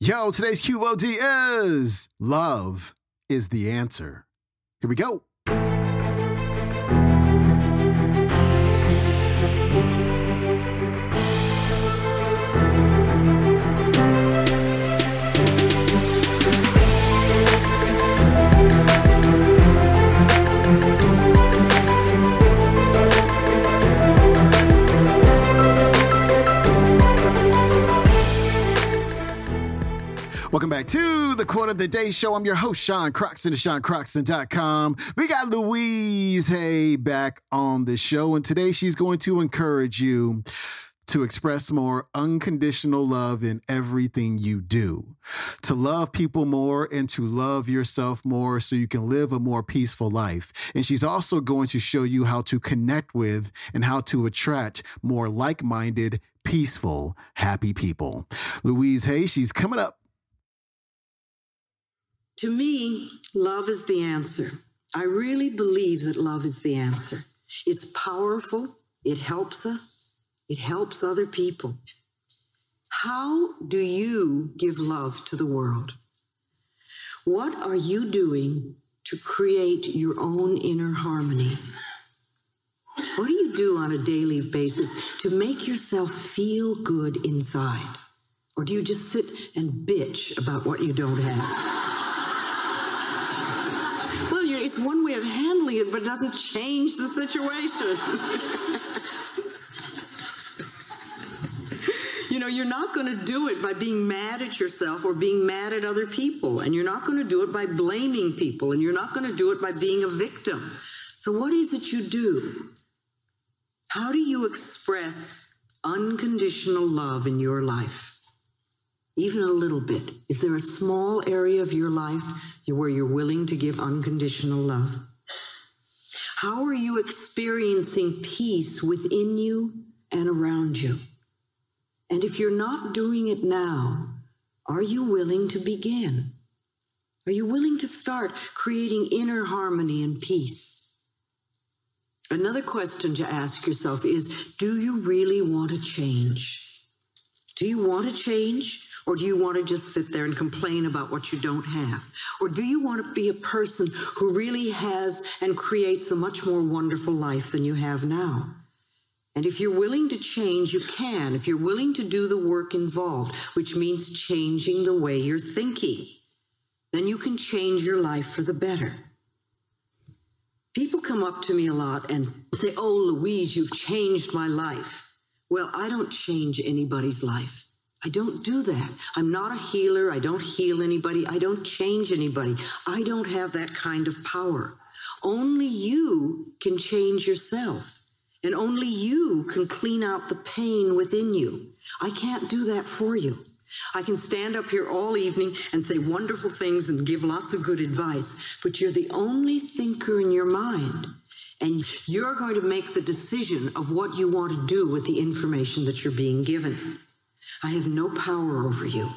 Yo, today's QOD is love is the answer. Here we go. Quote of the Day Show. I'm your host, Sean Croxton of SeanCroxton.com. We got Louise Hay back on the show, and today she's going to encourage you to express more unconditional love in everything you do, to love people more and to love yourself more so you can live a more peaceful life. And she's also going to show you how to connect with and how to attract more like minded, peaceful, happy people. Louise Hay, she's coming up to me, love is the answer. I really believe that love is the answer. It's powerful, it helps us, it helps other people. How do you give love to the world? What are you doing to create your own inner harmony? What do you do on a daily basis to make yourself feel good inside? Or do you just sit and bitch about what you don't have? But it doesn't change the situation. you know, you're not going to do it by being mad at yourself or being mad at other people. And you're not going to do it by blaming people. And you're not going to do it by being a victim. So, what is it you do? How do you express unconditional love in your life? even a little bit? Is there a small area of your life where you're willing to give unconditional love? How are you experiencing peace within you and around you? And if you're not doing it now, are you willing to begin? Are you willing to start creating inner harmony and peace? Another question to ask yourself is Do you really want to change? Do you want to change? Or do you want to just sit there and complain about what you don't have? Or do you want to be a person who really has and creates a much more wonderful life than you have now? And if you're willing to change, you can. If you're willing to do the work involved, which means changing the way you're thinking, then you can change your life for the better. People come up to me a lot and say, Oh, Louise, you've changed my life. Well, I don't change anybody's life. I don't do that. I'm not a healer. I don't heal anybody. I don't change anybody. I don't have that kind of power. Only you can change yourself, and only you can clean out the pain within you. I can't do that for you. I can stand up here all evening and say wonderful things and give lots of good advice, but you're the only thinker in your mind. And you're going to make the decision of what you want to do with the information that you're being given. I have no power over you.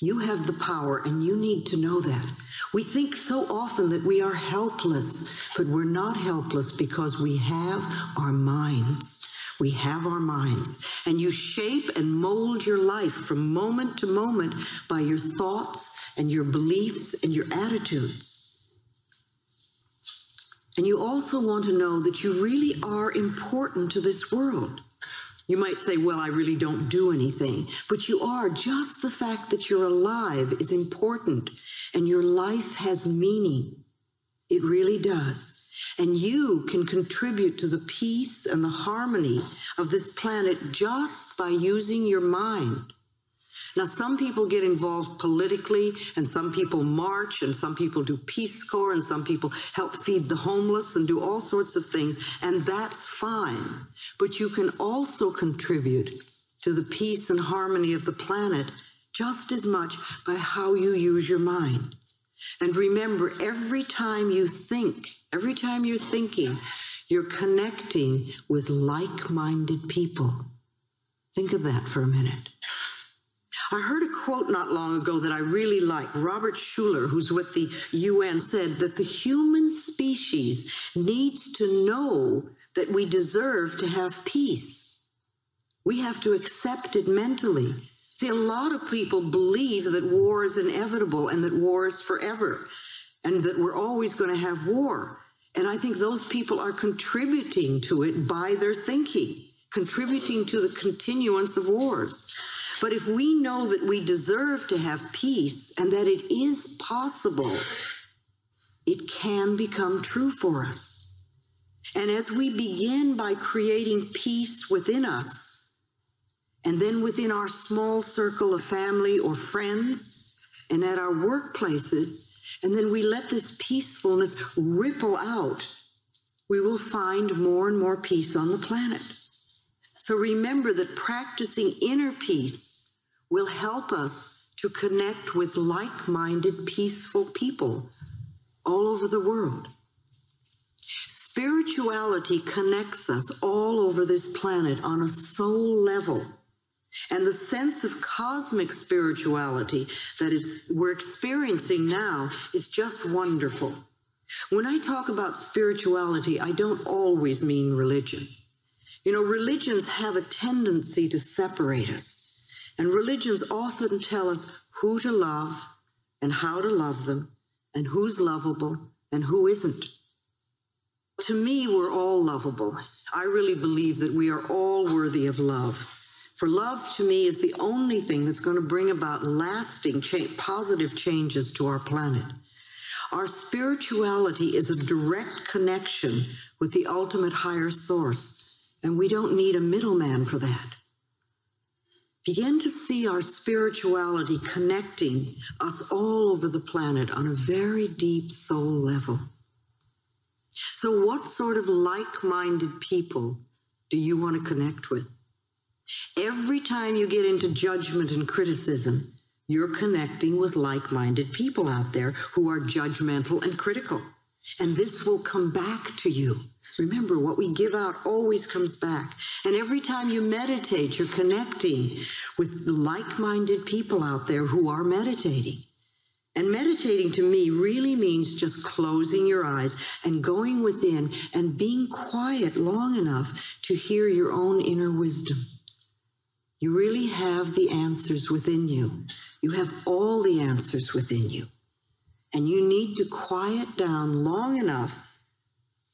You have the power, and you need to know that. We think so often that we are helpless, but we're not helpless because we have our minds. We have our minds. And you shape and mold your life from moment to moment by your thoughts and your beliefs and your attitudes. And you also want to know that you really are important to this world. You might say, well, I really don't do anything, but you are. Just the fact that you're alive is important and your life has meaning. It really does. And you can contribute to the peace and the harmony of this planet just by using your mind. Now, some people get involved politically, and some people march, and some people do Peace Corps, and some people help feed the homeless and do all sorts of things, and that's fine. But you can also contribute to the peace and harmony of the planet just as much by how you use your mind. And remember, every time you think, every time you're thinking, you're connecting with like minded people. Think of that for a minute. I heard a quote not long ago that I really like. Robert Schuller, who's with the UN, said that the human species needs to know that we deserve to have peace. We have to accept it mentally See, a lot of people believe that war is inevitable and that war is forever and that we're always going to have war. And I think those people are contributing to it by their thinking, contributing to the continuance of wars. But if we know that we deserve to have peace and that it is possible, it can become true for us. And as we begin by creating peace within us, and then within our small circle of family or friends, and at our workplaces, and then we let this peacefulness ripple out, we will find more and more peace on the planet. So remember that practicing inner peace will help us to connect with like minded, peaceful people all over the world. Spirituality connects us all over this planet on a soul level. And the sense of cosmic spirituality that is we're experiencing now is just wonderful. When I talk about spirituality, I don't always mean religion. You know, religions have a tendency to separate us. And religions often tell us who to love and how to love them and who's lovable and who isn't. To me, we're all lovable. I really believe that we are all worthy of love. For love to me is the only thing that's going to bring about lasting cha- positive changes to our planet. Our spirituality is a direct connection with the ultimate higher source, and we don't need a middleman for that. Begin to see our spirituality connecting us all over the planet on a very deep soul level. So, what sort of like minded people do you want to connect with? Every time you get into judgment and criticism, you're connecting with like minded people out there who are judgmental and critical. And this will come back to you. Remember, what we give out always comes back. And every time you meditate, you're connecting with like minded people out there who are meditating. And meditating to me really means just closing your eyes and going within and being quiet long enough to hear your own inner wisdom. You really have the answers within you. You have all the answers within you. And you need to quiet down long enough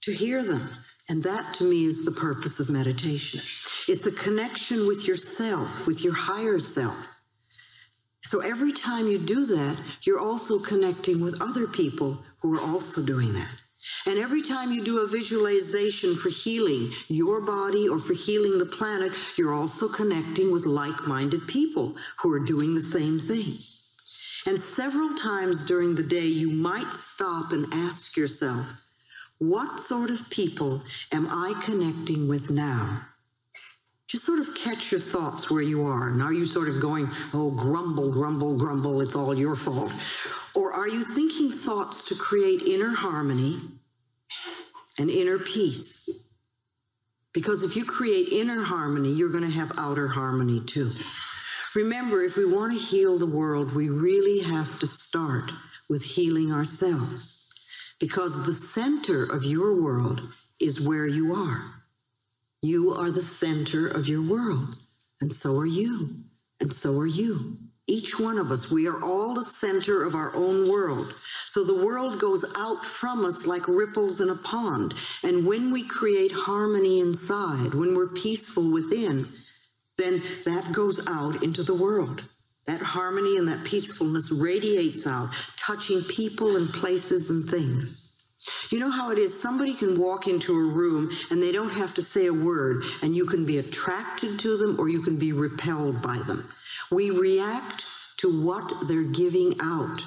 to hear them. And that to me is the purpose of meditation. It's a connection with yourself, with your higher self. So every time you do that, you're also connecting with other people who are also doing that. And every time you do a visualization for healing your body or for healing the planet, you're also connecting with like minded people who are doing the same thing. And several times during the day, you might stop and ask yourself, what sort of people am I connecting with now? Just sort of catch your thoughts where you are. And are you sort of going, oh, grumble, grumble, grumble, it's all your fault? Or are you thinking thoughts to create inner harmony and inner peace? Because if you create inner harmony, you're going to have outer harmony too. Remember, if we want to heal the world, we really have to start with healing ourselves. Because the center of your world is where you are. You are the center of your world, and so are you, and so are you. Each one of us, we are all the center of our own world. So the world goes out from us like ripples in a pond. And when we create harmony inside, when we're peaceful within, then that goes out into the world. That harmony and that peacefulness radiates out, touching people and places and things. You know how it is? Somebody can walk into a room and they don't have to say a word, and you can be attracted to them or you can be repelled by them. We react to what they're giving out.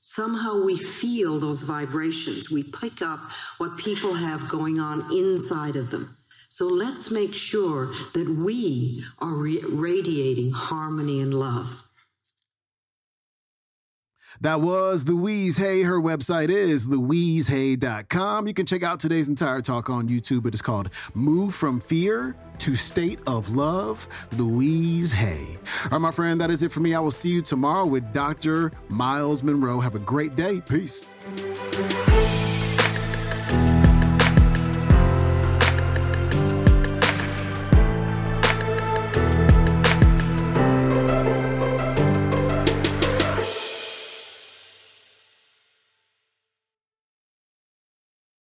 Somehow we feel those vibrations. We pick up what people have going on inside of them. So let's make sure that we are re- radiating harmony and love. That was Louise Hay. Her website is louisehay.com. You can check out today's entire talk on YouTube. It is called Move from Fear to State of Love, Louise Hay. All right, my friend, that is it for me. I will see you tomorrow with Dr. Myles Munroe. Have a great day. Peace.